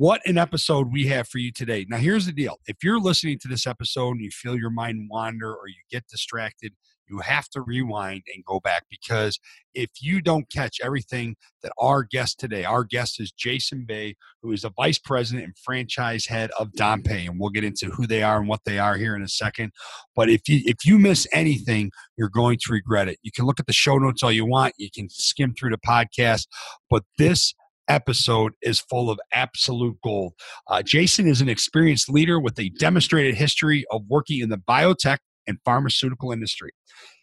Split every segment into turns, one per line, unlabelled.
What an episode we have for you today. Now, here's the deal if you're listening to this episode and you feel your mind wander or you get distracted, you have to rewind and go back because if you don't catch everything that our guest today, our guest is Jason Bey, who is the vice president and franchise head of Dompé, and we'll get into who they are and what they are here in a second. But if you if you miss anything, you're going to regret it. You can look at the show notes all you want, you can skim through the podcast, but this episode is full of absolute gold. Uh, Jason is an experienced leader with a demonstrated history of working in the biotech and pharmaceutical industry.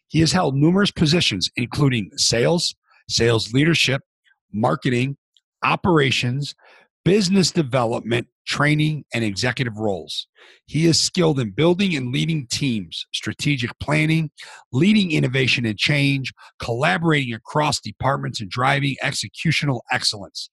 He has held numerous positions, including sales, sales leadership, marketing, operations, business development, training, and executive roles. He is skilled in building and leading teams, strategic planning, leading innovation and change, collaborating across departments, and driving executional excellence.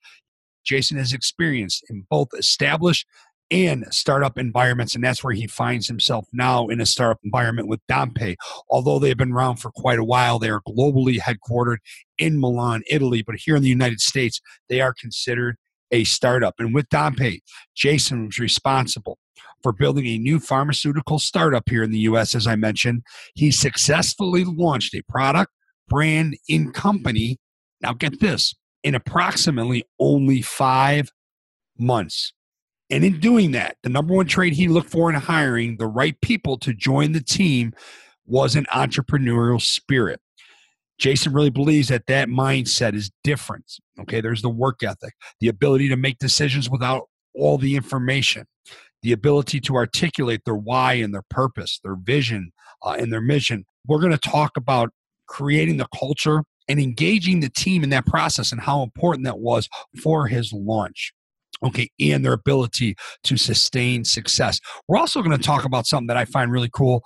Jason has experience in both established and startup environments, and that's where he finds himself now in a startup environment with Dompé. Although they've been around for quite a while, they are globally headquartered in Milan, Italy, but here in the United States, they are considered a startup. And with Dompé, Jason was responsible for building a new pharmaceutical startup here in the US, as I mentioned. He successfully launched a product, brand, in company. Now, get this in approximately only five months. And in doing that, the number one trait he looked for in hiring the right people to join the team was an entrepreneurial spirit. Jason really believes that that mindset is different. Okay, there's the work ethic, the ability to make decisions without all the information, the ability to articulate their why and their purpose, their vision uh, and their mission. We're going to talk about creating the culture and engaging the team in that process and how important that was for his launch okay, and their ability to sustain success. We're also going to talk about something that I find really cool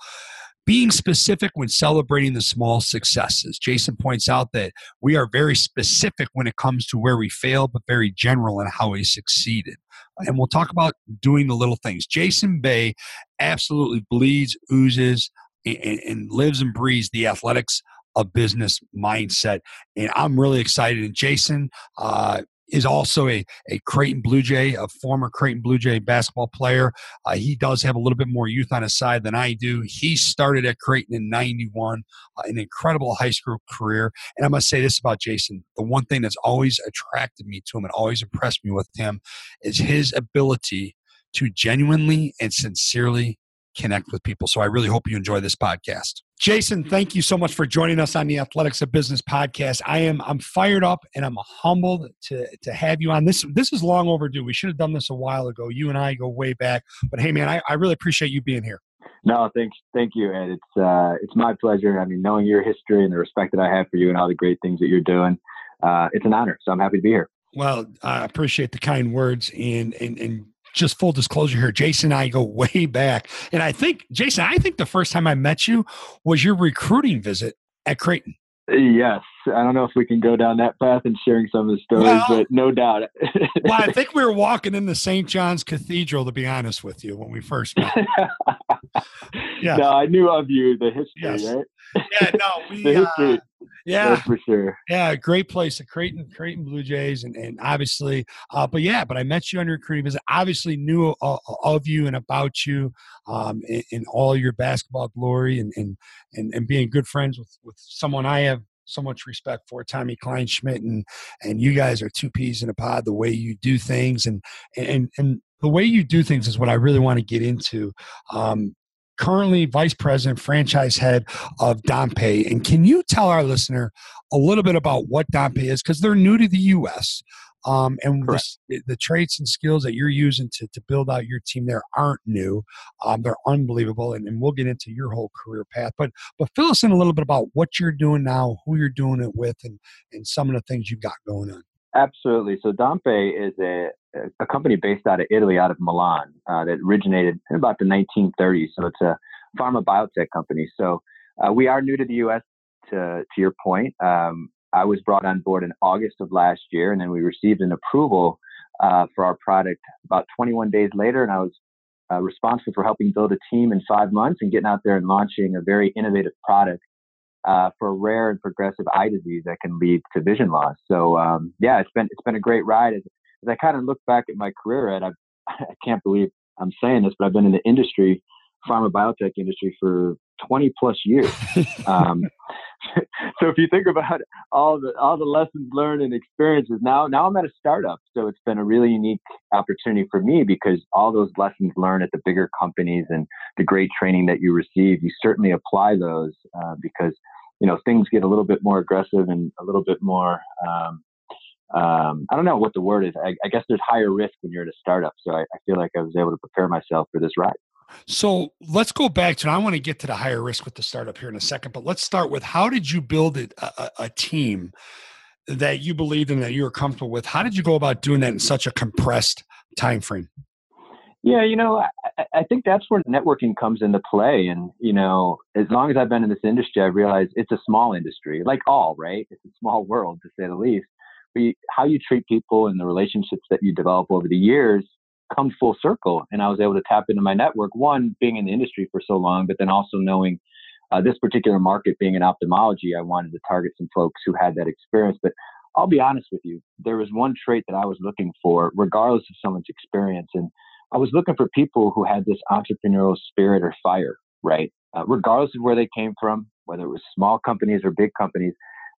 being specific when celebrating the small successes. Jason points out that we are very specific when it comes to where we fail, but very general in how we succeeded. And we'll talk about doing the little things. Jason Bey absolutely bleeds, oozes, and, and lives and breathes the athletics of business mindset. And I'm really excited. And Jason, uh, is also a, a Creighton Blue Jay, a former Creighton Blue Jay basketball player. Uh, he does have a little bit more youth on his side than I do. He started at Creighton in 91, uh, an incredible high school career. And I must say this about Jason the one thing that's always attracted me to him and always impressed me with him is his ability to genuinely and sincerely connect with people. So I really hope you enjoy this podcast. Jason, thank you so much for joining us on the Athletics of Business podcast. I am I'm fired up and I'm humbled to to have you on. This this is long overdue. We should have done this a while ago. You and I go way back. But hey man, I, I really appreciate you being here.
No, thanks, thank you, Ed. It's uh, it's my pleasure. I mean, knowing your history and the respect that I have for you and all the great things that you're doing, uh, it's an honor. So I'm happy to be here.
Well, I appreciate the kind words and and and just full disclosure here, Jason and I go way back. And I think, Jason, I think the first time I met you was your recruiting visit at Creighton.
Yes. I don't know if we can go down that path and sharing some of the stories, well, but no doubt.
well, I think we were walking in the St. John's Cathedral, to be honest with you, when we first met.
yeah. No, I knew of you, the history, yes. right?
Yeah, no, we,
the history. Uh,
yeah,
That's for sure.
Yeah, great place, the Creighton, Creighton Blue Jays, and, and obviously, uh, but yeah, but I met you on your recruiting visit. Obviously, knew uh, of you and about you, um, in, in, all your basketball glory, and and and, and being good friends with with someone I have so much respect for Tommy Kleinschmidt and and you guys are two peas in a pod the way you do things and and and the way you do things is what I really want to get into. Um, currently vice president, franchise head of Dompé. And can you tell our listener a little bit about what Dompé is? Because they're new to the U.S. Um, and the, the, traits and skills that you're using to, to build out your team there aren't new. Um, they're unbelievable, and, and we'll get into your whole career path. But but fill us in a little bit about what you're doing now, who you're doing it with, and and some of the things you've got going on.
Absolutely. So Dompé is a, a company based out of Italy, out of Milan, uh, that originated in about the 1930s. So it's a, pharma biotech company. So uh, we are new to the U.S. To to your point, um, I was brought on board in August of last year, and then we received an approval uh, for our product about 21 days later, and I was uh, responsible for helping build a team in five months and getting out there and launching a very innovative product uh, for rare and progressive eye disease that can lead to vision loss. So um, yeah, it's been it's been a great ride. As, as I kind of look back at my career, and I, I can't believe I'm saying this, but I've been in the industry, pharma biotech industry for 20 plus years. Um, so if you think about all the all the lessons learned and experiences, now now I'm at a startup, so it's been a really unique opportunity for me because all those lessons learned at the bigger companies and the great training that you receive, you certainly apply those uh, because you know things get a little bit more aggressive and a little bit more. Um, um, I don't know what the word is. I, I, guess there's higher risk when you're at a startup, so I, I feel like I was able to prepare myself for this ride.
So let's go back to, I want to get to the higher risk with the startup here in a second, but let's start with how did you build it, a, a team that you believed in that you were comfortable with? How did you go about doing that in such a compressed time frame?
Yeah, you know, I, I think that's where networking comes into play. And, you know, as long as I've been in this industry, I've realized it's a small industry, like all, right? It's a small world, to say the least. But you, how you treat people and the relationships that you develop over the years come full circle. And I was able to tap into my network, one, being in the industry for so long, but then also knowing uh, this particular market being in ophthalmology, I wanted to target some folks who had that experience. But I'll be honest with you, there was one trait that I was looking for, regardless of someone's experience. And I was looking for people who had this entrepreneurial spirit or fire, right? Uh, regardless of where they came from, whether it was small companies or big companies.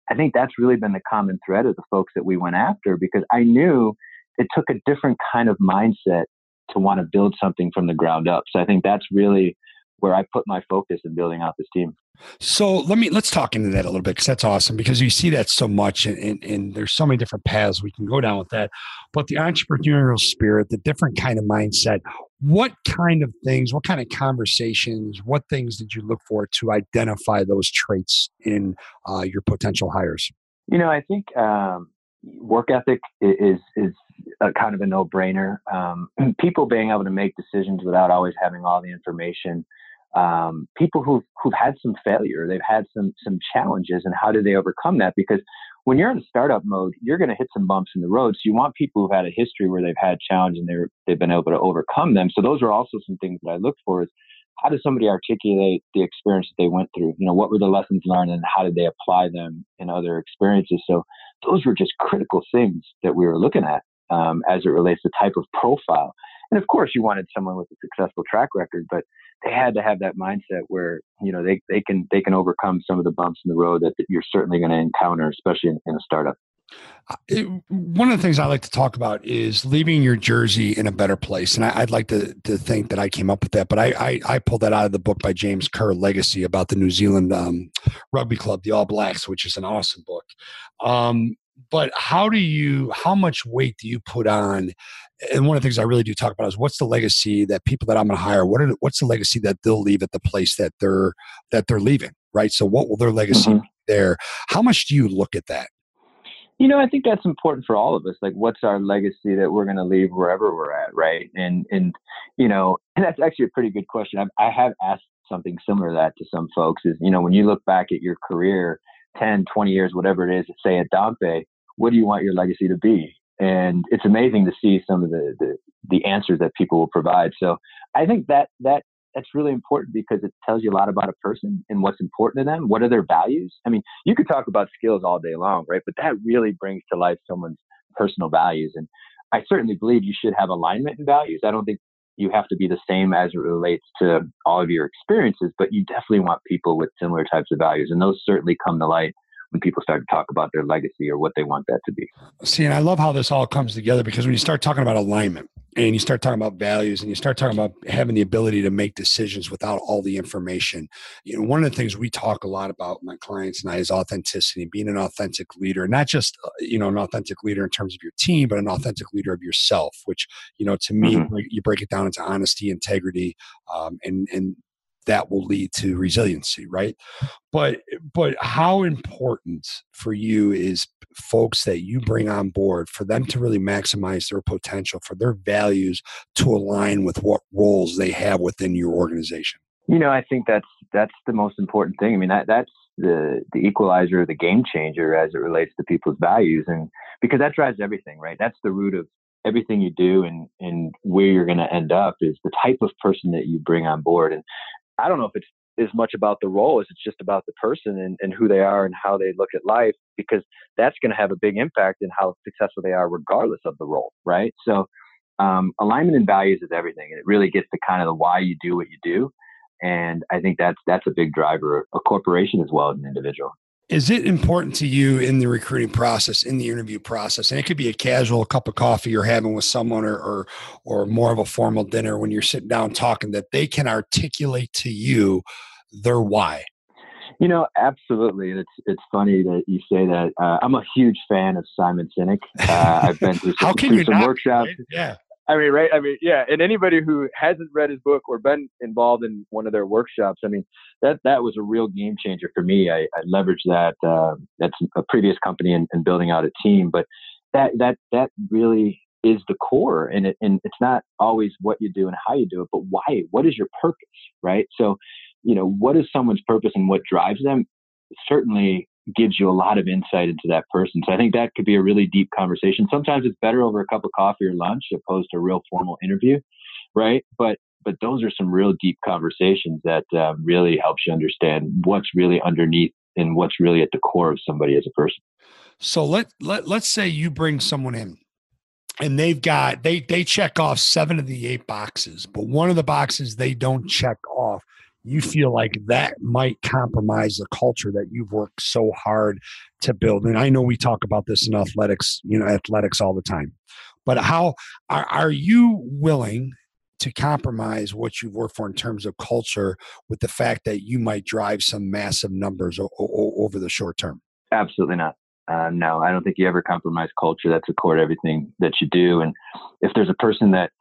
I think that's really been the common thread of the folks that we went after because I knew it took a different kind of mindset to want to build something from the ground up. So I think that's really where I put my focus in building out this team.
So let me let's talk into that a little bit because that's awesome because you see that so much and, and, and, there's so many different paths we can go down with that. But the entrepreneurial spirit, the different kind of mindset, what kind of things, what kind of conversations, what things did you look for to identify those traits in uh, your potential hires?
You know, I think um, work ethic is is a kind of a no brainer. Um, people being able to make decisions without always having all the information. Um, people who've who've had some failure, they've had some some challenges, and how do they overcome that? Because when you're in startup mode, you're going to hit some bumps in the road. So you want people who've had a history where they've had challenge and they're they've been able to overcome them. So those are also some things that I look for. Is how does somebody articulate the experience that they went through? You know, what were the lessons learned and how did they apply them in other experiences? So those were just critical things that we were looking at um, as it relates to type of profile. And of course, you wanted someone with a successful track record, but they had to have that mindset where you know they, they can they can overcome some of the bumps in the road that, that you're certainly going to encounter, especially in, in a startup.
Uh, it, one of the things I like to talk about is leaving your jersey in a better place, and I, would like to to think that I came up with that, but I, I, I pulled that out of the book by James Kerr, Legacy, about the New Zealand um, rugby club, the All Blacks, which is an awesome book. Um, but how do you how much weight do you put on and one of the things i really do talk about is what's the legacy that people that i'm going to hire what are what's the legacy that they'll leave at the place that they're that they're leaving right? So what will their legacy mm-hmm. be there? How much do you look at that?
You know i think that's important for all of us like what's our legacy that we're going to leave wherever we're at right? And and you know and that's actually a pretty good question. I've, i have asked something similar to that to some folks is you know when you look back at your career 10 20 years whatever it is say at Dompé what do you want your legacy to be? And it's amazing to see some of the, the, the answers that people will provide. So I think that that that's really important because it tells you a lot about a person and what's important to them. What are their values? I mean, you could talk about skills all day long, right? But that really brings to life someone's personal values. And I certainly believe you should have alignment in values. I don't think you have to be the same as it relates to all of your experiences, but you definitely want people with similar types of values. And those certainly come to light when people start to talk about their legacy or what they want that to be.
See, and I love how this all comes together because when you start talking about alignment and you start talking about values and you start talking about having the ability to make decisions without all the information, you know, one of the things we talk a lot about my clients and I is authenticity, being an authentic leader, not just, uh, you know, an authentic leader in terms of your team, but an authentic leader of yourself, which, you know, to me, mm-hmm. you break it down into honesty, integrity, um, and, and that will lead to resiliency right but but how important for you is folks that you bring on board for them to really maximize their potential for their values to align with what roles they have within your organization
You know, I think that's that's the most important thing. I mean, that that's the the equalizer, the game changer as it relates to people's values, and because that drives everything, right? That's the root of everything you do, and and where you're going to end up is the type of person that you bring on board. And I don't know if it's as much about the role as it's just about the person and, and who they are and how they look at life, because that's going to have a big impact in how successful they are, regardless of the role, right? So. Um, alignment and values is everything, and it really gets to kind of the why you do what you do and I think that's that's a big driver, a corporation as well as an individual.
Is it important to you in the recruiting process, in the interview process, and it could be a casual cup of coffee you're having with someone, or or, or more of a formal dinner when you're sitting down talking, that they can articulate to you their why?
You know, absolutely. And it's it's funny that you say that. Uh, I'm a huge fan of Simon Sinek. Uh, I've been through some, through some workshops. Right?
Yeah.
I mean, right? I mean, yeah. And anybody who hasn't read his book or been involved in one of their workshops, I mean, that that was a real game changer for me. I, I leveraged that. Uh, that's a previous company and, and building out a team, but that that that really is the core, and it and it's not always what you do and how you do it, but why? What is your purpose, right? So, you know, what is someone's purpose and what drives them? Certainly gives you a lot of insight into that person. So I think that could be a really deep conversation. Sometimes it's better over a cup of coffee or lunch opposed to a real formal interview, right? But but those are some real deep conversations that uh, really helps you understand what's really underneath and what's really at the core of somebody as a person.
So let let let's say you bring someone in and they've got they they check off seven of the eight boxes, but one of the boxes they don't check off you feel like that might compromise the culture that you've worked so hard to build. And i know we talk about this in athletics you know athletics all the time. But how are, are you willing to compromise what you've worked for in terms of culture with the fact that you might drive some massive numbers o- o- over the short term?
Absolutely not. Uh, no i don't think you ever compromise culture. That's a core to everything that you do. And if there's a person that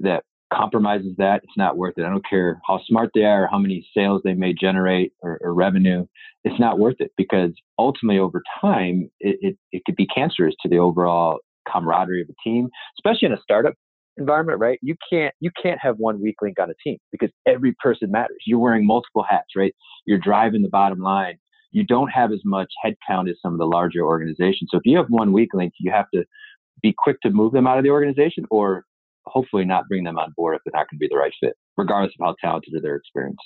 that compromises that, it's not worth it. I don't care how smart they are or how many sales they may generate or, or revenue. It's not worth it because ultimately over time, it, it, it could be cancerous to the overall camaraderie of a team, especially in a startup environment, right? You can't you can't have one weak link on a team because every person matters. You're wearing multiple hats, right? You're driving the bottom line. You don't have as much headcount as some of the larger organizations. So if you have one weak link, you have to be quick to move them out of the organization or hopefully not bring them on board if they're not going to be the right fit, regardless of how talented or their experience.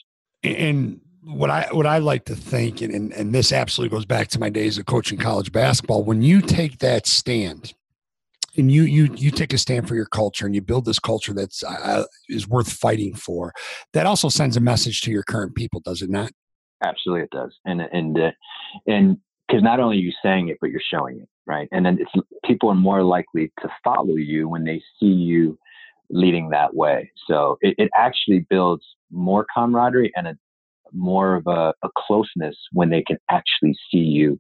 And what I what I like to think, and, and and this absolutely goes back to my days of coaching college basketball. When you take that stand, and you you you take a stand for your culture and you build this culture that's uh, is worth fighting for that also sends a message to your current people does it not
absolutely it does and and uh, and because not only are you saying it but you're showing it right and then it's people are more likely to follow you when they see you leading that way. So it, it actually builds more camaraderie and a more of a, a closeness when they can actually see you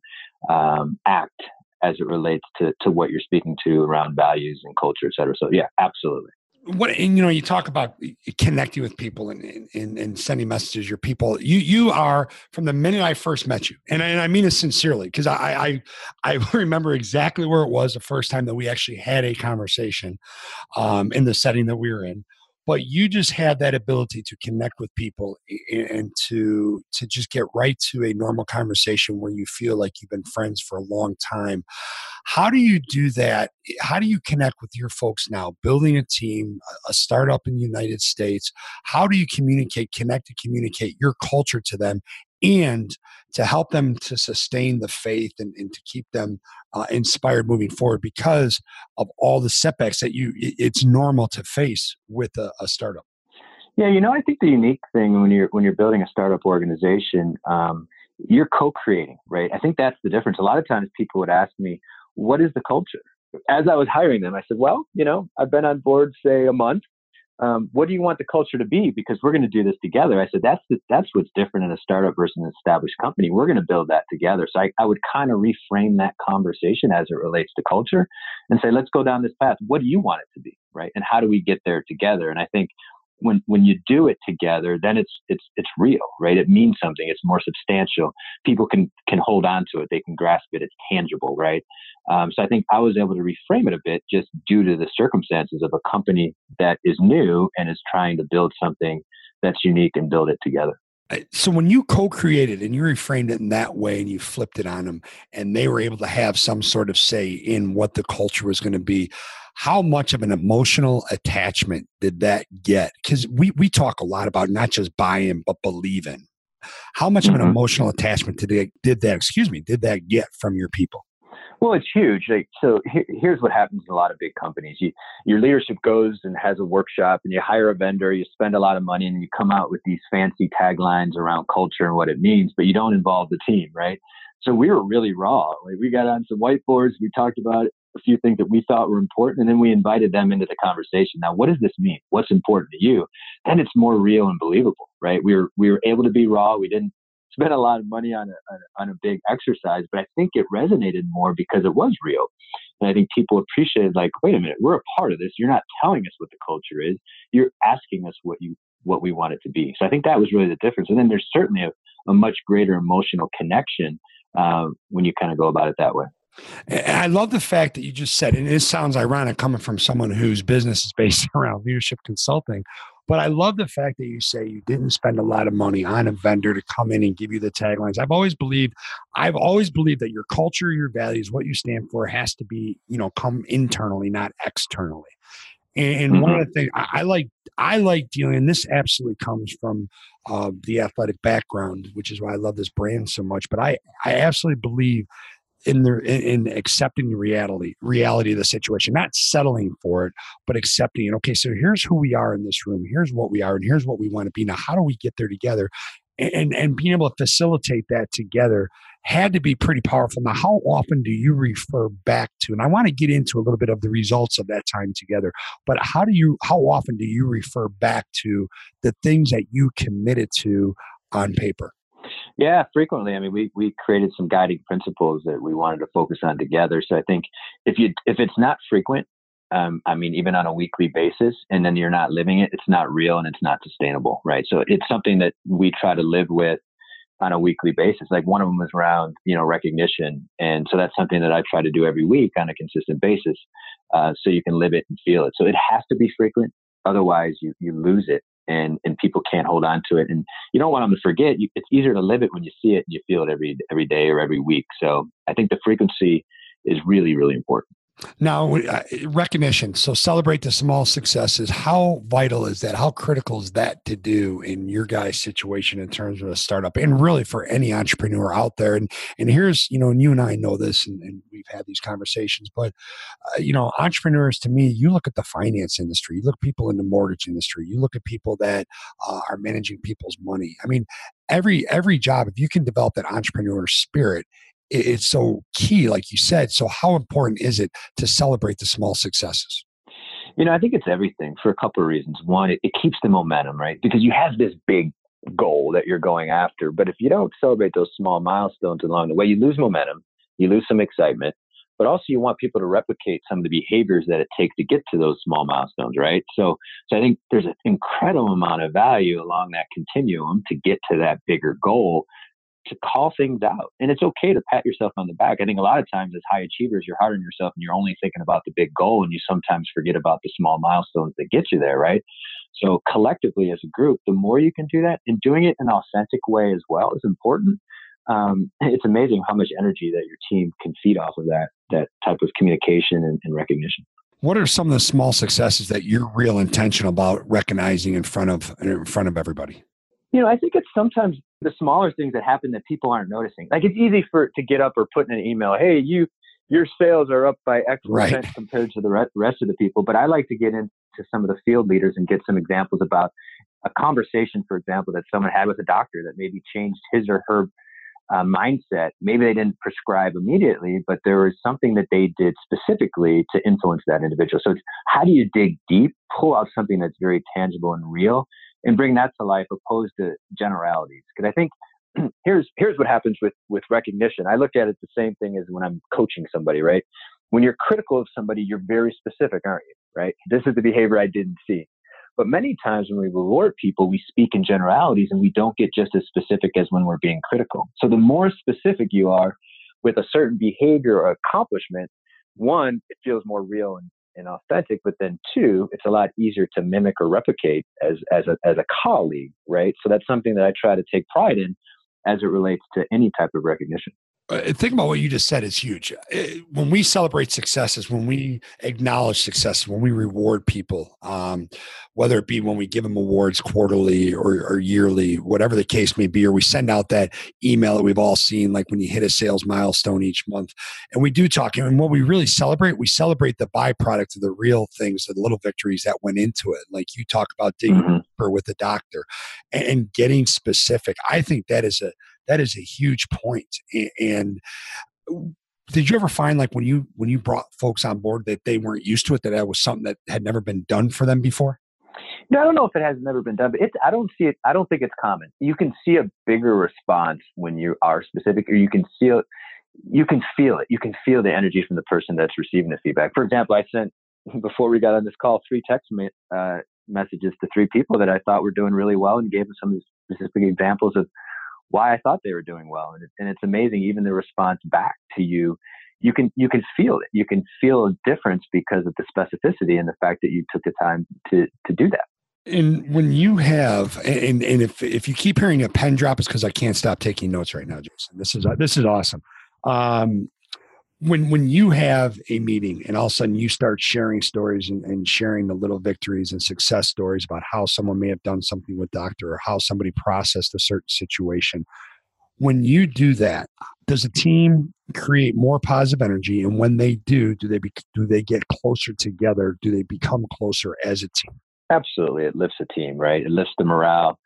um, act as it relates to, to what you're speaking to around values and culture, et cetera. So yeah, absolutely
what and you know you talk about connecting with people and, and, and sending messages your people. You you are from the minute i first met you and, and i mean it sincerely because I, I i remember exactly where it was the first time that we actually had a conversation um, in the setting that we were in but you just had that ability to connect with people and to to just get right to a normal conversation where you feel like you've been friends for a long time. How do you do that? How do you connect with your folks now? Building a team a startup in the united states how do you communicate connect and communicate your culture to them and to help them to sustain the faith and, and to keep them uh, inspired moving forward because of all the setbacks that you it's normal to face with a, a startup.
Yeah you know i think the unique thing when you're when you're building a startup organization um, you're co-creating right? I think that's the difference. A lot of times people would ask me what is the culture? As i was hiring them i said well you know i've been on board say a month um, what do you want the culture to be? Because we're going to do this together. I said, that's the, that's what's different in a startup versus an established company. We're going to build that together. So I, I would kind of reframe that conversation as it relates to culture and say, let's go down this path. What do you want it to be? Right. And how do we get there together? And I think when when you do it together, then it's it's it's real, right? It means something. It's more substantial. People can can hold on to it. They can grasp it. It's tangible, right? Um, so I think I was able to reframe it a bit just due to the circumstances of a company that is new and is trying to build something that's unique and build it together.
So when you co-created and you reframed it in that way and you flipped it on them and they were able to have some sort of say in what the culture was going to be, how much of an emotional attachment did that get? Because we we talk a lot about not just buy-in but believing. How much mm-hmm. of an mm-hmm. emotional attachment did it, did that? Excuse me, did that get from your people?
Well, it's huge. Like, so here's what happens in a lot of big companies. You, your leadership goes and has a workshop and you hire a vendor, you spend a lot of money and you come out with these fancy taglines around culture and what it means, but you don't involve the team, right? So we were really raw. Like we got on some whiteboards, we talked about a few things that we thought were important, and then we invited them into the conversation. Now, what does this mean? What's important to you? Then it's more real and believable, right? We were we were able to be raw. We didn't spend a lot of money on a, on a big exercise, but I think it resonated more because it was real. And I think people appreciated like, wait a minute, we're a part of this. You're not telling us what the culture is. You're asking us what you what we want it to be. So I think that was really the difference. And then there's certainly a, a much greater emotional connection uh, when you kind of go about it that way.
I love the fact that you just said, and it sounds ironic coming from someone whose business is based around leadership consulting, but I love the fact that you say you didn't spend a lot of money on a vendor to come in and give you the taglines. I've always believed, I've always believed that your culture, your values, what you stand for has to be, you know, come internally, not externally. And, one of mm-hmm. the things I, I, like, I like dealing, and this absolutely comes from uh, the athletic background, which is why I love this brand so much. But I, I absolutely believe in the in, accepting the reality reality of the situation not settling for it but accepting it okay so here's who we are in this room here's what we are and here's what we want to be. Now how do we get there together? And and being able to facilitate that together had to be pretty powerful. Now how often do you refer back to and i want to get into a little bit of the results of that time together but how do you how often do you refer back to the things that you committed to on paper
yeah, frequently. I mean, we we created some guiding principles that we wanted to focus on together. So I think if you if it's not frequent, um, I mean, even on a weekly basis, and then you're not living it, it's not real and it's not sustainable, right? So it's something that we try to live with on a weekly basis. Like one of them was around, you know, recognition, and so that's something that I try to do every week on a consistent basis, uh, so you can live it and feel it. So it has to be frequent, otherwise you you lose it and and people can't hold on to it. And you don't want them to forget you, it's easier to live it when you see it and you feel it every every day or every week. So i think the frequency is really really important
now, uh, recognition. So celebrate the small successes. How vital is that? How critical is that to do in your guys' situation in terms of a startup and really for any entrepreneur out there? And and here's, you know, and you and I know this and, and we've had these conversations, but uh, you know, entrepreneurs to me, you look at the finance industry, you look people in the mortgage industry, you look at people that uh, are managing people's money. I mean, every every job, if you can develop that entrepreneur spirit, it's so key, like you said. So, how important is it to celebrate the small successes?
You know, I think it's everything for a couple of reasons. One, it, it keeps the momentum, right? Because you have this big goal that you're going after. But if you don't celebrate those small milestones along the way, you lose momentum, you lose some excitement, but also you want people to replicate some of the behaviors that it takes to get to those small milestones, right? So, so I think there's an incredible amount of value along that continuum to get to that bigger goal to call things out. And it's okay to pat yourself on the back. I think a lot of times as high achievers, you're hard on yourself and you're only thinking about the big goal and you sometimes forget about the small milestones that get you there, right? So collectively as a group, the more you can do that and doing it in an authentic way as well is important. Um, it's amazing how much energy that your team can feed off of that that type of communication and, and recognition.
What are some of the small successes that you're real intentional about recognizing in front of in front of everybody?
You know, I think it's sometimes the smaller things that happen that people aren't noticing. Like it's easy for to get up or put in an email, hey, you your sales are up by X percent right. compared to the rest of the people. But I like to get into some of the field leaders and get some examples about a conversation, for example, that someone had with a doctor that maybe changed his or her uh, mindset. Maybe they didn't prescribe immediately, but there was something that they did specifically to influence that individual. So, it's how do you dig deep, pull out something that's very tangible and real, and bring that to life opposed to generalities. Because I think here's here's what happens with with recognition. I look at it the same thing as when I'm coaching somebody, right? When you're critical of somebody, you're very specific, aren't you? Right? This is the behavior I didn't see. But many times when we reward people, we speak in generalities and we don't get just as specific as when we're being critical. So the more specific you are with a certain behavior or accomplishment, one, it feels more real and, and authentic, but then two, it's a lot easier to mimic or replicate as as a as a colleague, right? So that's something that I try to take pride in as it relates to any type of recognition.
Uh, think about what you just said is huge. Uh, when we celebrate successes, when we acknowledge successes, when we reward people, um, whether it be when we give them awards quarterly or, or, yearly, whatever the case may be, or we send out that email that we've all seen, like when you hit a sales milestone each month, and we do talk. And what we really celebrate, we celebrate the byproduct of the real things, the little victories that went into it. Like you talk about digging mm-hmm. deeper with the doctor and, and getting specific. I think that is a that is a huge point. And did you ever find like when you when you brought folks on board that they weren't used to it, that that was something that had never been done for them before?
No, I don't know if it has never been done, but it's I don't see it. I don't think it's common. You can see a bigger response when you are specific, or you can feel you can feel it. You can feel the energy from the person that's receiving the feedback. For example, I sent before we got on this call three text uh, messages to three people that I thought were doing really well and gave them some specific examples of why I thought they were doing well. And, it, and it's amazing, even the response back to you, you can you can feel it. You can feel a difference because of the specificity and the fact that you took the time to to do that.
And when you have, and and if if you keep hearing a pen drop, it's because I can't stop taking notes right now, Jason. This is this is awesome. Um, when when you have a meeting and all of a sudden you start sharing stories and, and, sharing the little victories and success stories about how someone may have done something with doctor or how somebody processed a certain situation when you do that does a team create more positive energy? And when they do do they be, do they get closer together? Do they become closer as a team?
Absolutely. It lifts a team right? It lifts the morale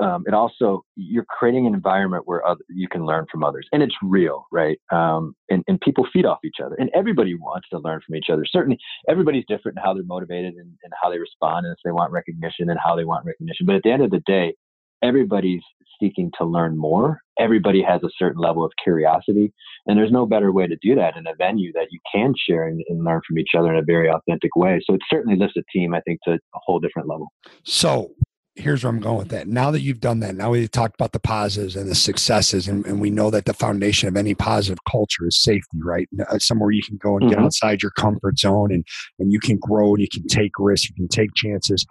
um, it also you're creating an environment where other, you can learn from others and it's real right? Um, and, and people feed off each other and everybody wants to learn from each other. Certainly everybody's different in how they're motivated and, and how they respond and if they want recognition and how they want recognition. But at the end of the day everybody's seeking to learn more. Everybody has a certain level of curiosity and there's no better way to do that in a venue that you can share and, and learn from each other in a very authentic way. So it certainly lifts a team i think to a whole different level.
So here's where I'm going with that. Now that you've done that, now we've talked about the positives and the successes, and, and we know that the foundation of any positive culture is safety, right? Uh, somewhere you can go and mm-hmm. get outside your comfort zone and, and you can grow and you can take risks, you can take chances.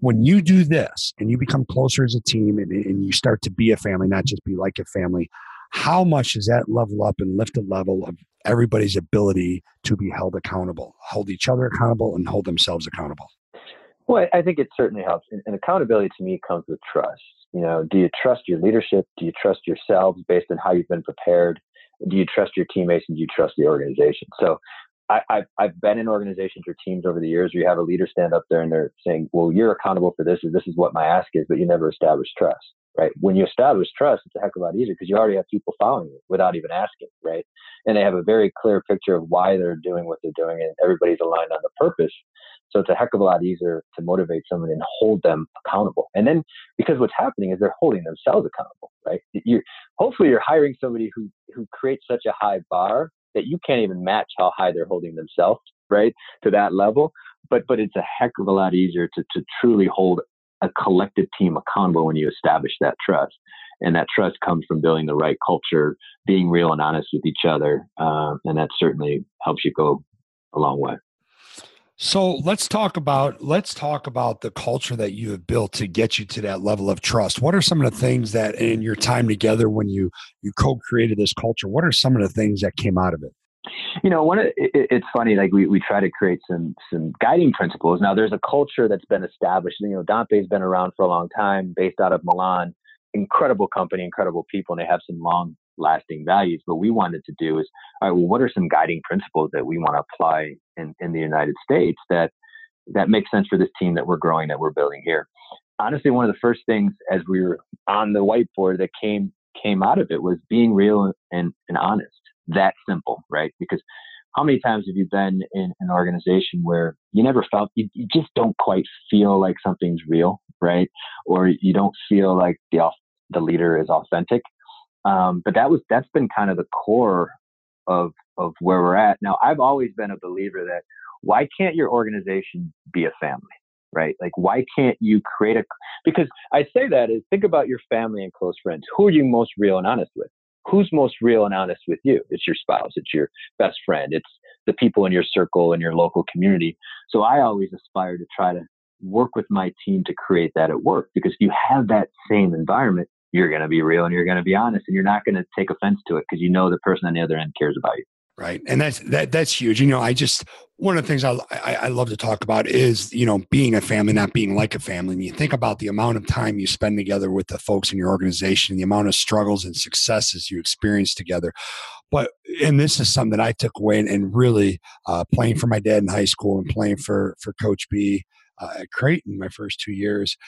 When you do this and you become closer as a team and, and you start to be a family, not just be like a family, how much does that level up and lift the level of everybody's ability to be held accountable, hold each other accountable, and hold themselves accountable?
Well, I think it certainly helps. And, accountability to me comes with trust. You know, do you trust your leadership? Do you trust yourselves based on how you've been prepared? Do you trust your teammates and do you trust the organization? So I, have I've been in organizations or teams over the years where you have a leader stand up there and they're saying, well, you're accountable for this, or this is what my ask is, but you never establish trust, right? When you establish trust, it's a heck of a lot easier because you already have people following you without even asking, right? And they have a very clear picture of why they're doing what they're doing and everybody's aligned on the purpose. So it's a heck of a lot easier to motivate someone and hold them accountable. And then because what's happening is they're holding themselves accountable, right? You hopefully you're hiring somebody who who creates such a high bar that you can't even match how high they're holding themselves, right, to that level. But but it's a heck of a lot easier to to truly hold a collective team accountable when you establish that trust. And that trust comes from building the right culture, being real and honest with each other, uh, and that certainly helps you go a long way.
So let's talk about let's talk about the culture that you have built to get you to that level of trust. What are some of the things that in your time together when you you co-created this culture, what are some of the things that came out of it?
You know, one it, it's funny like we, we try to create some some guiding principles. Now there's a culture that's been established. You know, Dompé's been around for a long time, based out of Milan. Incredible company, incredible people, and they have some long lasting values. What we wanted to do is, all right, well, what are some guiding principles that we want to apply in, in the United States that that makes sense for this team that we're growing, that we're building here? Honestly, one of the first things as we were on the whiteboard that came came out of it was being real and, and honest. That simple, right? Because how many times have you been in an organization where you never felt you, you just don't quite feel like something's real, right? Or you don't feel like the the leader is authentic. Um, but that was that's been kind of the core of of where we're at. Now, I've always been a believer that why can't your organization be a family, right? Like why can't you create a because I say that is think about your family and close friends. Who are you most real and honest with? Who's most real and honest with you? It's your spouse, it's your best friend, it's the people in your circle and your local community. So I always aspire to try to work with my team to create that at work because if you have that same environment, you're going to be real and you're going to be honest and you're not going to take offense to it because you know the person on the other end cares about you.
Right and that's that that's huge you know i just one of the things I, I, I love to talk about is you know being a family not being like a family and you think about the amount of time you spend together with the folks in your organization the amount of struggles and successes you experience together. But and this is something that i took away and, and really uh, playing for my dad in high school and playing for for coach b uh, at creighton my first two years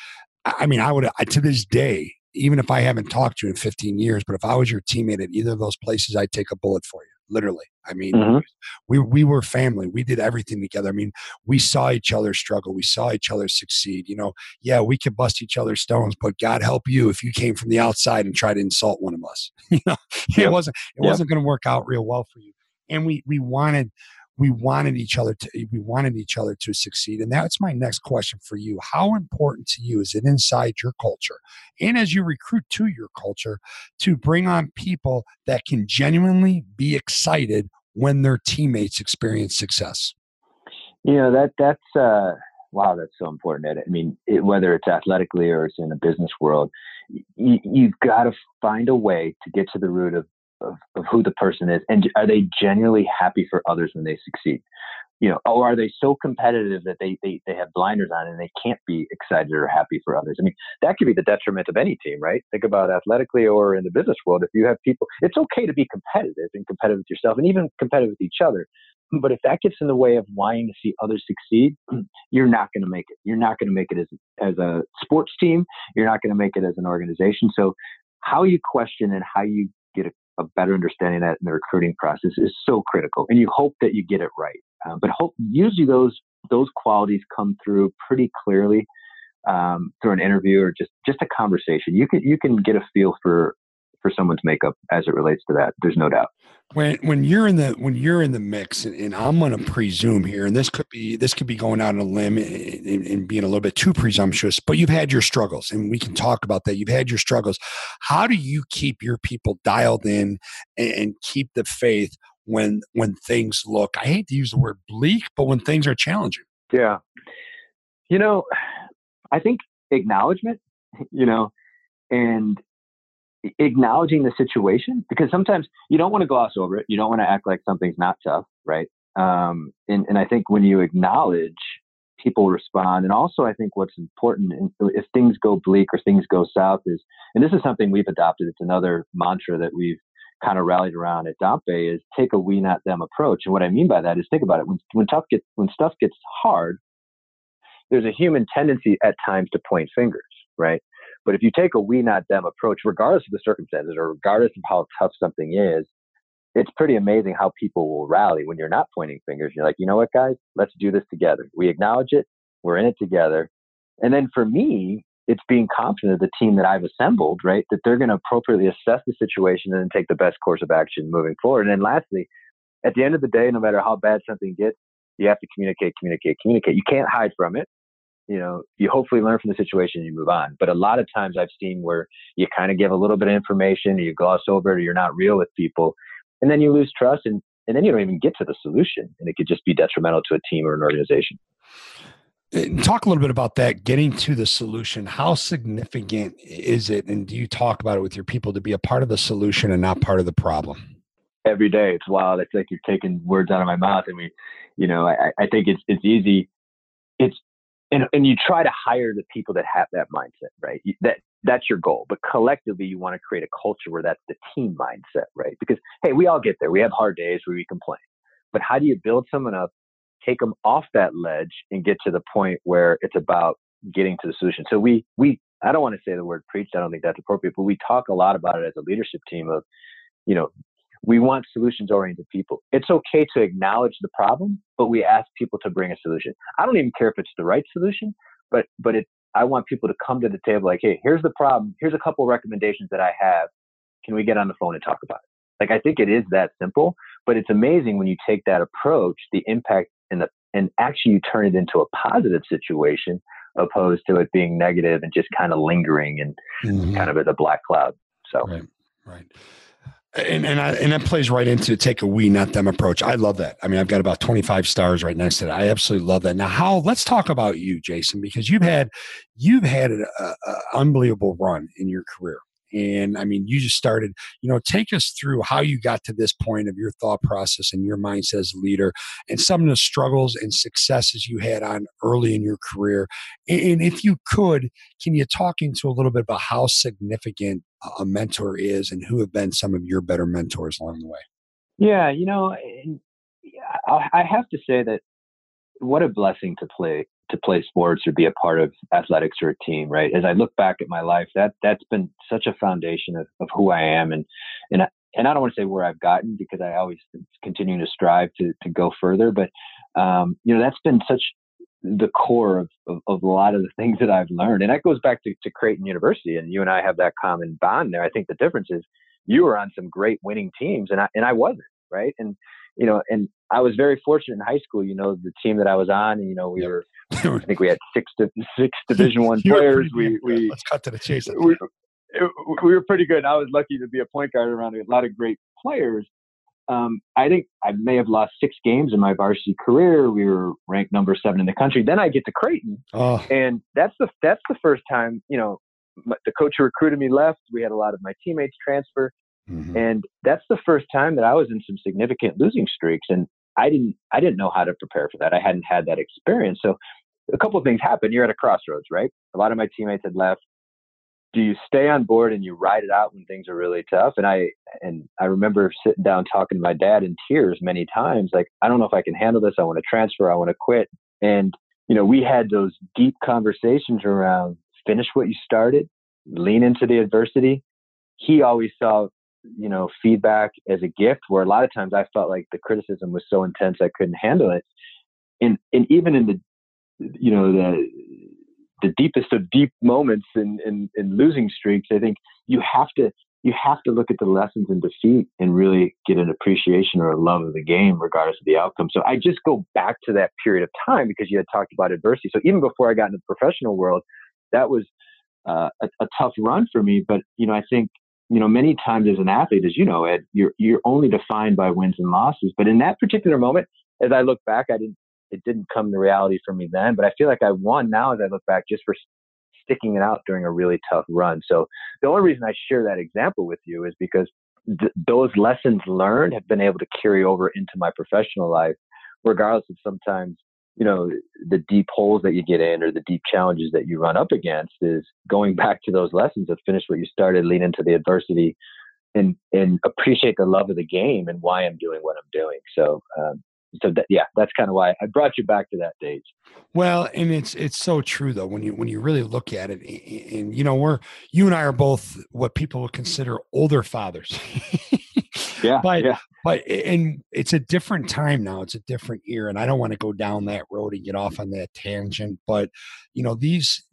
I mean, I would I, to this day, even if I haven't talked to you in 15 years, but if I was your teammate at either of those places, I'd take a bullet for you. Literally. I mean, mm-hmm. we we were family. We did everything together. I mean, we saw each other struggle. We saw each other succeed. You know, yeah, we could bust each other's stones, but God help you if you came from the outside and tried to insult one of us. you know, yep. it wasn't it yep. wasn't going to work out real well for you. And we we wanted we wanted each other to we wanted each other to succeed. And that's my next question for you. How important to you is it inside your culture and as you recruit to your culture to bring on people that can genuinely be excited when their teammates experience success?
You know that that's uh wow that's so important i mean it, whether it's athletically or it's in the business world you, you've got to find a way to get to the root of of, of who the person is and are they genuinely happy for others when they succeed? You know or are they so competitive that they, they they have blinders on and they can't be excited or happy for others? I mean that could be the detriment of any team right? Think about athletically or in the business world if you have people it's okay to be competitive and competitive with yourself and even competitive with each other but if that gets in the way of wanting to see others succeed you're not going to make it. You're not going to make it as as a sports team. You're not going to make it as an organization. So how you question and how you get a better understanding that in the recruiting process is so critical. And you hope that you get it right. Um, but hope, usually those those qualities come through pretty clearly um, through an interview or just just a conversation. You can you can get a feel for for someone's makeup as it relates to that. There's no doubt.
When when you're in the when you're in the mix, and, and I'm going to presume here, and this could be this could be going out on a limb and, and, being a little bit too presumptuous, but you've had your struggles, and we can talk about that. You've had your struggles. How do you keep your people dialed in and, and keep the faith when when things look? I hate to use the word bleak, but when things are challenging.
Yeah, you know, I think acknowledgement. You know, and acknowledging the situation because sometimes you don't want to gloss over it. You don't want to act like something's not tough, right? Um, and, and I think when you acknowledge, people respond. And also, I think what's important if things go bleak or things go south is, and this is something we've adopted. It's another mantra that we've kind of rallied around at Dompé is take a we not them approach. And what I mean by that is think about it when when tough gets when stuff gets hard, there's a human tendency at times to point fingers, right? But if you take a we not them approach, regardless of the circumstances or regardless of how tough something is, it's pretty amazing how people will rally when you're not pointing fingers. You're like, you know what, guys, let's do this together. We acknowledge it. We're in it together. And then for me, it's being confident of the team that I've assembled, right? That they're going to appropriately assess the situation and then take the best course of action moving forward. And then lastly, at the end of the day, no matter how bad something gets, you have to communicate, communicate, communicate. You can't hide from it you know, you hopefully learn from the situation and you move on. But a lot of times I've seen where you kind of give a little bit of information, or you gloss over it, or you're not real with people, and then you lose trust, and, and then you don't even get to the solution, and it could just be detrimental to a team or an organization.
Uh, talk a little bit about that, getting to the solution. How significant is it, and do you talk about it with your people to be a part of the solution and not part of the problem?
Every day, it's wild. It's like you're taking words out of my mouth, and we, you know, I, I think it's it's easy. And and you try to hire the people that have that mindset, right? That that's your goal. But collectively, you want to create a culture where that's the team mindset, right? Because hey, we all get there. We have hard days where we complain, but how do you build someone up, take them off that ledge, and get to the point where it's about getting to the solution? So we we I don't want to say the word preach. I don't think that's appropriate, but we talk a lot about it as a leadership team of, you know, we want solutions oriented people. It's okay to acknowledge the problem, but we ask people to bring a solution. I don't even care if it's the right solution, but but it I want people to come to the table like, hey, here's the problem. Here's a couple recommendations that I have. Can we get on the phone and talk about it? Like I think it is that simple, but it's amazing when you take that approach, the impact and the and actually you turn it into a positive situation opposed to it being negative and just kind of lingering and mm-hmm. kind of as a black cloud. So
right, right. And and I, and that plays right into take a we not them approach. I love that. I mean, I've got about 25 stars right next to that. I absolutely love that. Now, how let's talk about you, Jason, because you've had you've had an unbelievable run in your career. And I mean, you just started, you know, take us through how you got to this point of your thought process and your mindset as a leader and some of the struggles and successes you had on early in your career. And if you could, can you talk into a little bit about how significant a mentor is and who have been some of your better mentors along the way?
Yeah, you know, I have to say that what a blessing to play to play sports or be a part of athletics or a team, right? As I look back at my life, that that's been such a foundation of, of who I am, and and I, and I don't want to say where I've gotten because I always continue to strive to to go further, but um, you know that's been such the core of, of, of, a lot of the things that I've learned, and that goes back to, to Creighton University, and you and I have that common bond there. I think the difference is you were on some great winning teams, and I and I wasn't, right? And you know, and I was very fortunate in high school. You know, the team that I was on, and you know, we yep. were I think we had six six Division One players. We we
let's cut to the chase.
We, we were pretty good. I was lucky to be a point guard around a lot of great players. Um, I think I may have lost six games in my varsity career. We were ranked number seven in the country. Then I get to Creighton, oh. and that's the that's the first time you know the coach who recruited me left. We had a lot of my teammates transfer, mm-hmm. and that's the first time that I was in some significant losing streaks. And I didn't I didn't know how to prepare for that. I hadn't had that experience. So a couple of things happen. You're at a crossroads, right? A lot of my teammates had left. Do you stay on board and you ride it out when things are really tough? And I and I remember sitting down talking to my dad in tears many times, like, I don't know if I can handle this. I want to transfer. I want to quit. And you know, we had those deep conversations around finish what you started, lean into the adversity. He always saw, you know, feedback as a gift. Where a lot of times I felt like the criticism was so intense I couldn't handle it. And and even in the you know the the deepest of deep moments in, in, in losing streaks, I think you have to you have to look at the lessons in defeat and really get an appreciation or a love of the game, regardless of the outcome. So I just go back to that period of time because you had talked about adversity. So even before I got into the professional world, that was uh, a, a tough run for me. But you know, I think you know many times as an athlete, as you know, Ed, you're you're only defined by wins and losses. But in that particular moment, as I look back, I didn't it didn't come to reality for me then, but I feel like I won now as I look back just for sticking it out during a really tough run. So the only reason I share that example with you is because th- those lessons learned have been able to carry over into my professional life, regardless of sometimes you know the deep holes that you get in or the deep challenges that you run up against is going back to those lessons of finish what you started lean into the adversity and and appreciate the love of the game and why i'm doing what i'm doing so um, so that, yeah, that's kind of why I brought you back to that stage.
Well, and it's it's so true though when you when you really look at it, and, you know we're you and I are both what people would consider older fathers.
yeah,
but
yeah.
but and it's a different time now. It's a different era, and I don't want to go down that road and get off on that tangent. But you know these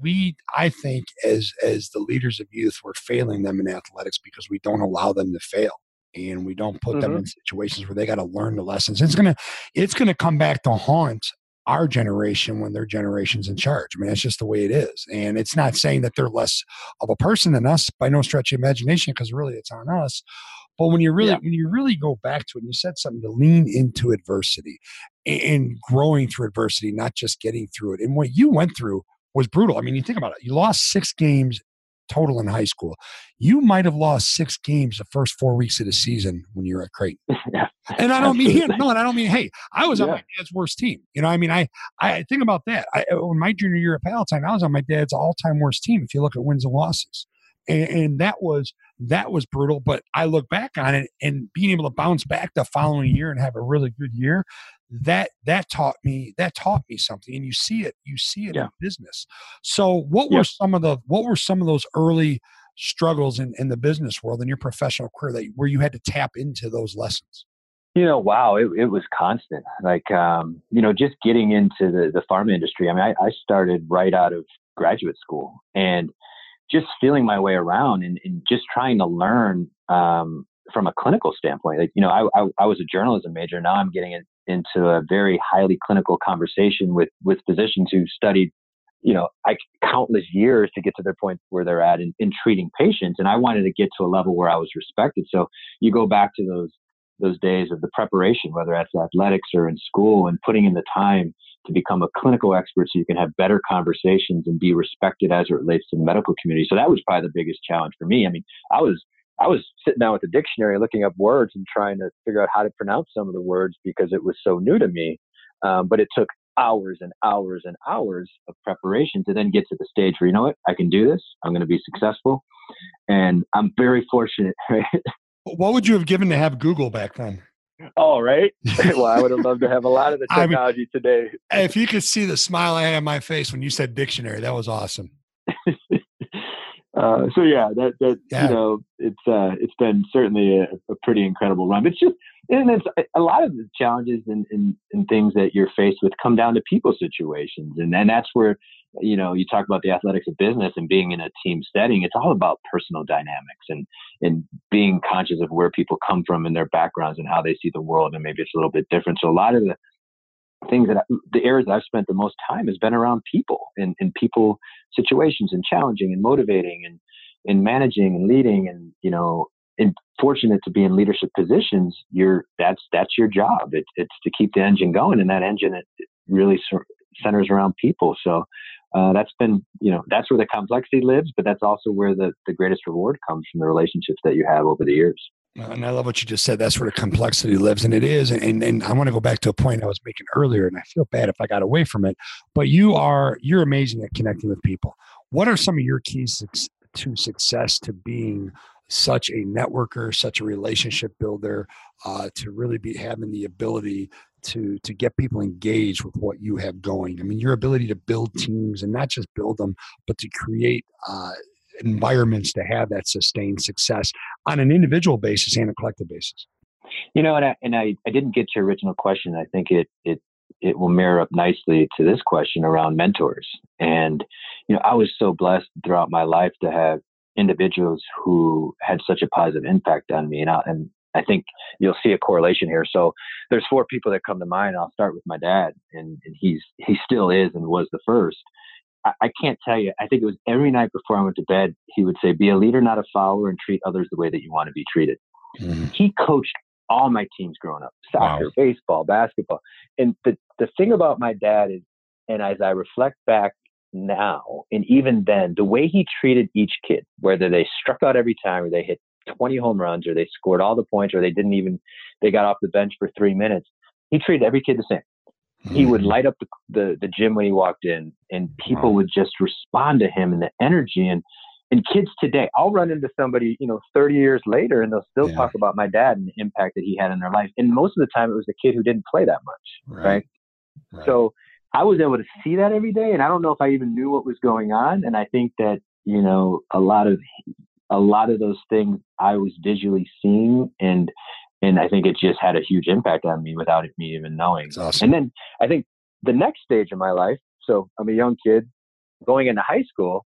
we i think as as the leaders of youth we're failing them in athletics because we don't allow them to fail and we don't put mm-hmm. them in situations where they got to learn the lessons. It's gonna it's gonna come back to haunt our generation when their generation's in charge. I mean, that's just the way it is. And it's not saying that they're less of a person than us by no stretch of imagination, because really it's on us. But when you really yeah. when you really go back to it, and you said something to lean into adversity and growing through adversity, not just getting through it. And what you went through was brutal. I mean, you think about it. You lost six games total in high school. You might have lost six games the first four weeks of the season when you were at Creighton. yeah, and I don't mean no, and I don't mean hey, I was yeah. on my dad's worst team. You know, I mean, I I think about that. I, when my junior year at Palatine, I was on my dad's all-time worst team. If you look at wins and losses, and, and that was that was brutal. But I look back on it and being able to bounce back the following year and have a really good year, that that taught me that taught me something and you see it you see it yeah. in business so what were some of the what were some of those early struggles in, in the business world in your professional career that where you had to tap into those lessons
you know wow it, it was constant like um, you know just getting into the, the pharma industry i mean I, I started right out of graduate school and just feeling my way around and, and just trying to learn um, from a clinical standpoint. Like, you know, I, I, I was a journalism major. Now I'm getting into a very highly clinical conversation with, with physicians who studied you know, I countless years to get to their point where they're at in, in treating patients. And I wanted to get to a level where I was respected. So you go back to those those days of the preparation, whether that's athletics or in school, and putting in the time to become a clinical expert so you can have better conversations and be respected as it relates to the medical community. So that was probably the biggest challenge for me. I mean, I was I was sitting down with the dictionary looking up words and trying to figure out how to pronounce some of the words because it was so new to me. Um, but it took hours and hours and hours of preparation to then get to the stage where you know what I can do this. I'm going to be successful, and I'm very fortunate.
What would you have given to have Google back then?
Oh, right. well, I would have loved to have a lot of the technology I mean, today.
If you could see the smile I had on my face when you said dictionary, that was awesome.
uh, so yeah, that that yeah. you know, it's uh, it's been certainly a, a, pretty incredible run. It's just and it's a lot of the challenges and, and, and things that you're faced with come down to people situations, and and that's where you know, you talk about the athletics of business and being in a team setting, it's all about personal dynamics and, and being conscious of where people come from and their backgrounds and how they see the world. And maybe it's a little bit different. So a lot of the things that I, the areas that I've spent the most time has been around people and, and people situations and challenging and motivating and, and managing and leading and, you know, and fortunate to be in leadership positions, you're that's that's your job. It's it's to keep the engine going, and that engine it, it really centers around people. So uh, that's been, you know, that's where the complexity lives, but that's also where the, the greatest reward comes from the relationships that you have over the years.
And I love what you just said. That's where the complexity lives, and it is. And, and I want to go back to a point I was making earlier, and I feel bad if I got away from it. But you are you're amazing at connecting with people. What are some of your keys to success to being such a networker, such a relationship builder, uh, to really be having the ability to to get people engaged with what you have going. I mean, your ability to build teams and not just build them, but to create uh, environments to have that sustained success on an individual basis and a collective basis.
You know, and I, and I, I didn't get your original question. I think it it it will mirror up nicely to this question around mentors. And you know, I was so blessed throughout my life to have individuals who had such a positive impact on me. And, I, and I think you'll see a correlation here. So there's four people that come to mind. I'll start with my dad, and, and he's he still is and was the first. I, I, can't tell you. I think it was every night before I went to bed. He would say, "Be a leader, not a follower, and treat others the way that you want to be treated." Mm-hmm. He coached all my teams growing up: soccer, wow. baseball, basketball. And the the thing about my dad is, and as I reflect back now, and even then, the way he treated each kid, whether they struck out every time or they hit 20 home runs or they scored all the points or they didn't even they got off the bench for three minutes he treated every kid the same mm-hmm. he would hmm. light up the, the, the gym when he walked in and people wow. would just respond to him and the energy and and kids today i'll run into somebody you know 30 years later and they'll still yeah. talk about my dad and the impact that he had in their life and most of the time it was the kid who didn't play that much right, right? right. so i was able to see that every day and i don't know if i even knew what was going on and i think that you know a lot of a lot of those things I was visually seeing and and I think it just had a huge impact on me without me even knowing.
Awesome.
And then I think the next stage of my life, so I'm a young kid going into high school.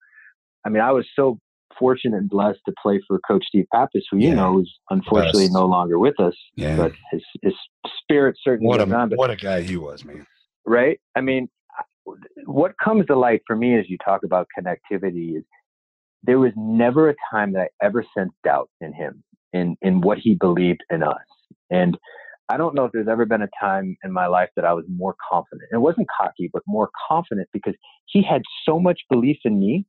I mean, I was so fortunate and blessed to play for Coach Steve Pappas, who yeah. you know is unfortunately no longer with us. Yeah. But his his spirit certainly
what
a, on.
But, what a guy he was, man.
Right? I mean, what comes to light for me as you talk about connectivity is there was never a time that I ever sensed doubt in him, in, in what he believed in us. And I don't know if there's ever been a time in my life that I was more confident. It wasn't cocky, but more confident because he had so much belief in me.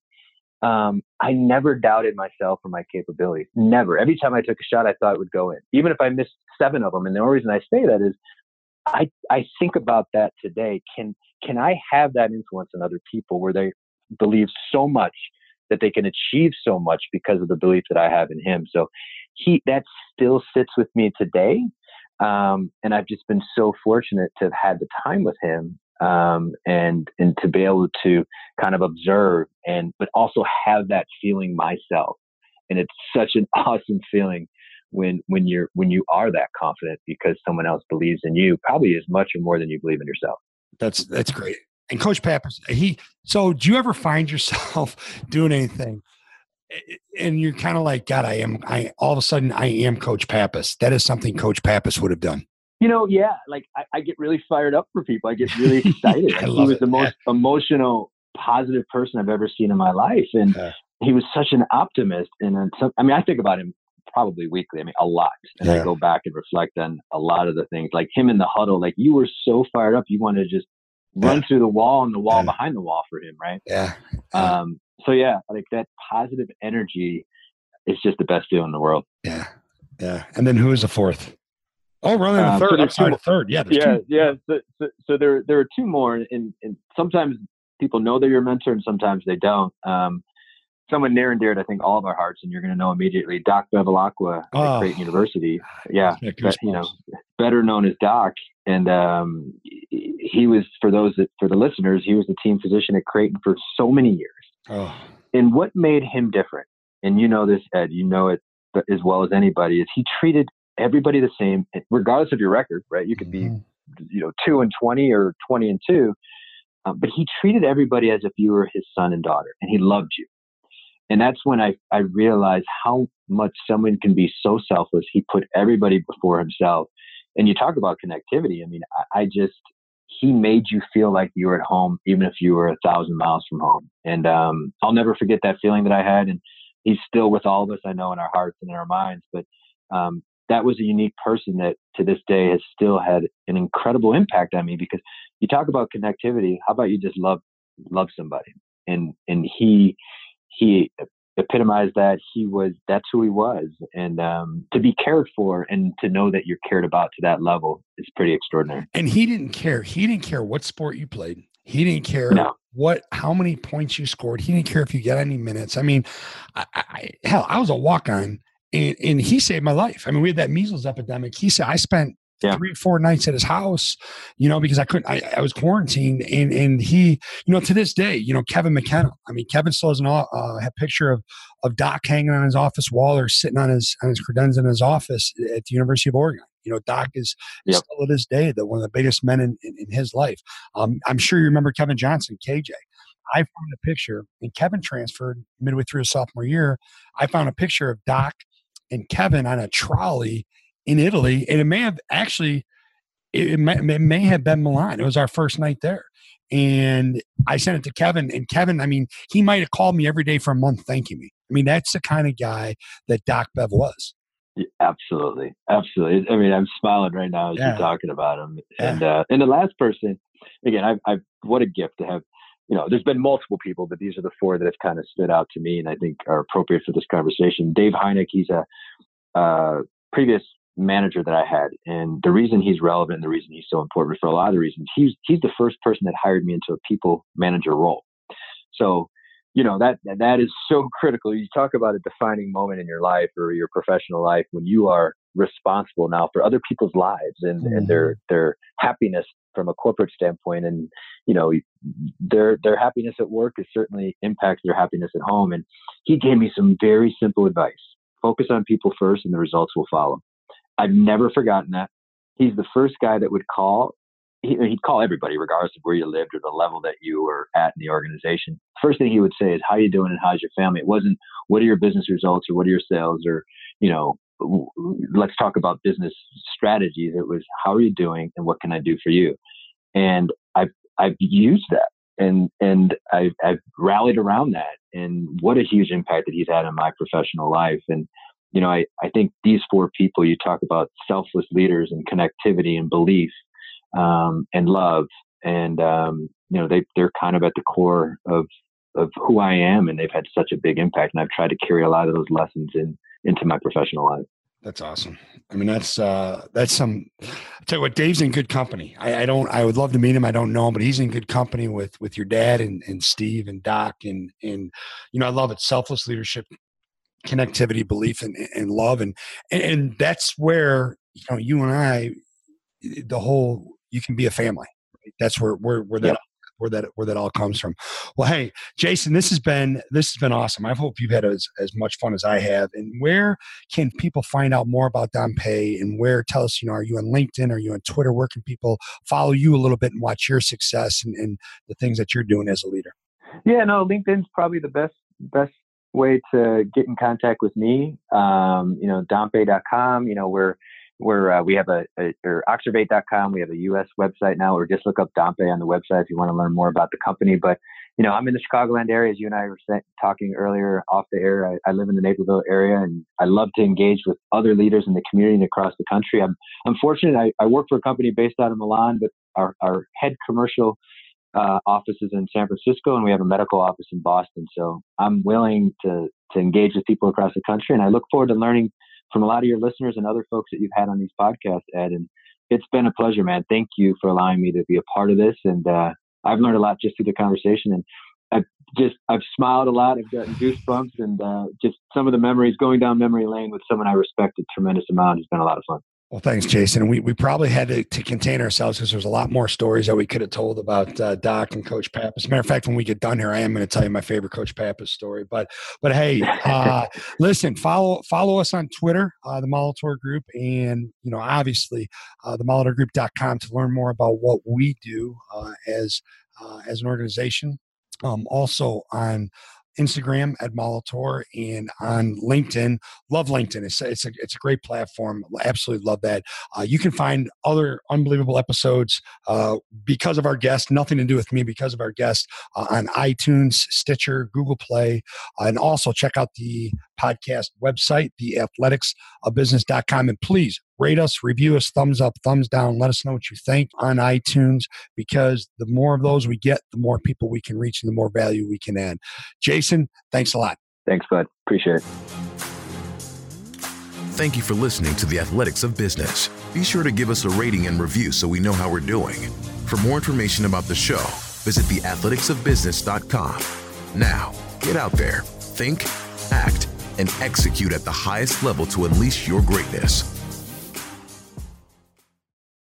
Um, I never doubted myself or my capabilities. Never. Every time I took a shot, I thought it would go in, even if I missed seven of them. And the only reason I say that is I, I think about that today. Can, can I have that influence on other people where they believe so much that they can achieve so much because of the belief that I have in him. So he that still sits with me today. Um, and I've just been so fortunate to have had the time with him um, and and to be able to kind of observe and but also have that feeling myself. And it's such an awesome feeling when when you're when you are that confident because someone else believes in you probably as much or more than you believe in yourself.
That's that's great and Coach Pappas, he. So, do you ever find yourself doing anything, and you're kind of like, God, I am. I all of a sudden, I am Coach Pappas. That is something Coach Pappas would have done.
You know, yeah. Like I, I get really fired up for people. I get really excited. I love he was it. the most emotional positive person I've ever seen in my life. And yeah. he was such an optimist. And some, I mean, I think about him probably weekly. I mean, a lot. And yeah. I go back and reflect on a lot of the things, like him in the huddle. Like you were so fired up, you wanted to just run through the wall and the wall behind the wall for him, right?
Yeah.
Um. So yeah, like that positive energy is just the best deal in the world.
Yeah. Yeah. And then who is the fourth? Oh, running the um, third. So I'm sorry, the third. Yeah.
Yeah.
Two.
Yeah. So, so, so, there, there are two more, and, and sometimes people know they're your mentor, and sometimes they don't. Um, someone near and dear to I think all of our hearts, and you're going to know immediately. Doc Bevilacqua oh, at Creighton University. Yeah, but, you know, better known as Doc, and um, he was for those that for the listeners, he was the team physician at Creighton for so many years. Oh. And what made him different, and you know this, Ed, you know it as well as anybody, is he treated everybody the same, regardless of your record. Right? You could be, mm-hmm. you know, two and twenty or twenty and two. Um, but he treated everybody as if you were his son and daughter, and he loved you and that's when I, I realized how much someone can be so selfless. He put everybody before himself. And you talk about connectivity. I mean, I, I just, he made you feel like you were at home, even if you were a thousand miles from home. And um, I'll never forget that feeling that I had. And he's still with all of us, I know, in our hearts and in our minds. But um, that was a unique person that to this day has still had an incredible impact on me because you talk about connectivity. How about you just love, love somebody? And, and he, he epitomized that he was that's who he was. And um, to be cared for and to know that you're cared about to that level is pretty extraordinary.
And he didn't care. He didn't care what sport you played. He didn't care no. what how many points you scored. He didn't care if you got any minutes. I mean I, I, hell i was a walk-on and, and he saved my life. I mean we had that measles epidemic. He said i spent yeah. three, four nights at his house, you know, because I couldn't, I, I, was quarantined and, and he, you know, to this day, you know, Kevin McKenna, I mean, Kevin still has an, uh, a picture of, of Doc hanging on his office wall or sitting on his, on his credenza in his office at the University of Oregon. You know, Doc is, yep. still to this day, the, one of the biggest men in, in, in his life. Um, I'm sure you remember Kevin Johnson, KJ. I found a picture, and Kevin transferred midway through his sophomore year. I found a picture of Doc and Kevin on a trolley in Italy, and it may have actually it may, it may have been Milan. It was our first night there. And I sent it to Kevin, and Kevin, I mean, he might have called me every day for a month thanking me. I mean, that's the kind of guy that Doc Bev was.
Yeah, absolutely, absolutely. I mean, I'm smiling right now as yeah. you're talking about him. And yeah. uh, and the last person, again, I, I what a gift to have. You know, there's been multiple people, but these are the four that have kind of stood out to me, and I think are appropriate for this conversation. Dave Hynek, he's a uh, previous manager that I had. And the reason he's relevant, and the reason he's so important for a lot of the reasons, he's he's the first person that hired me into a people manager role. So, you know, that that is so critical. You talk about a defining moment in your life or your professional life when you are responsible now for other people's lives and, mm-hmm. and their their happiness from a corporate standpoint and you know their their happiness at work is certainly impacts their happiness at home and he gave me some very simple advice focus on people first and the results will follow I've never forgotten that. He's the first guy that would call. He, would call everybody, regardless of where you lived or the level that you were at in the organization. First thing he would say is, "How you doing and how's your family?" It wasn't, "What are your business results?" or "What are your sales?" or you know, let's talk about business strategies. It was, "How are you doing and what can I do for you?" And I've I've used that and and I've, I've rallied around that. And what a huge impact that he's had on my professional life. And you know, I, I think these four people, you talk about selfless leaders and connectivity and belief um, and love. And, um, you know, they, they're kind of at the core of, of who I am and they've had such a big impact. And I've tried to carry a lot of those lessons in, into my professional life.
That's awesome. I mean, that's uh, that's some. I tell you what, Dave's in good company. I, I, don't. I would love to meet him. I don't know him, but he's in good company with with your dad and and Steve and Doc and and you know I love it. Selfless leadership connectivity, belief, and, and love, and and that's where you know you and I, the whole you can be a family. Right? That's where where where that. Yep. Where that where that all comes from. Well, hey, Jason, this has been this has been awesome. I hope you've had as, as much fun as I have. And where can people find out more about Dompé? And where tell us, you know, are you on LinkedIn? Are you on Twitter? Where can people follow you a little bit and watch your success and, and the things that you're doing as a leader?
Yeah, no, LinkedIn's probably the best best way to get in contact with me, um, you know, Dompé.com, you know, we're, we're, uh, we have a, a or Oxervate.com. We have a U.S. website now, or just look up Dompé on the website if you want to learn more about the company. But you know, I'm in the Chicagoland area, as you and I were talking earlier off the air. I, I, live in the Naperville area, and I love to engage with other leaders in the community and across the country. I'm, I'm fortunate. I, I work for a company based out of Milan, but our, our head commercial uh, offices in San Francisco, and we have a medical office in Boston. So I'm willing to to engage with people across the country, and I look forward to learning from a lot of your listeners and other folks that you've had on these podcasts, Ed. And it's been a pleasure, man. Thank you for allowing me to be a part of this, and uh, I've learned a lot just through the conversation, and I've just I've smiled a lot. I've gotten goosebumps, and uh, just some of the memories going down memory lane with someone I respect a tremendous amount has been a lot of fun.
Well, thanks, Jason. We, we probably had to, to contain ourselves because there's a lot more stories that we could have told about uh, Doc and Coach Pappas. As a matter of fact, when we get done here, I am going to tell you my favorite Coach Pappas story. But but hey, uh, listen, follow follow us on Twitter, uh, the Molitor Group, and you know obviously uh, the Molitorgroup.com to learn more about what we do uh, as uh, as an organization. Um, also on Instagram at Molitor and on LinkedIn. Love LinkedIn. It's, it's, a, it's a great platform. Absolutely love that. Uh, you can find other unbelievable episodes uh, because of our guest, nothing to do with me, because of our guest uh, on iTunes, Stitcher, Google Play. Uh, and also check out the podcast website, theathleticsofbusiness.com. And please rate us, review us, thumbs up, thumbs down. Let us know what you think on iTunes because the more of those we get, the more people we can reach and the more value we can add. Jason, thanks a lot.
Thanks, bud. Appreciate it.
Thank you for listening to the Athletics of Business. Be sure to give us a rating and review so we know how we're doing. For more information about the show, visit theathleticsofbusiness.com. Now, get out there, think, act, and execute at the highest level to unleash your greatness.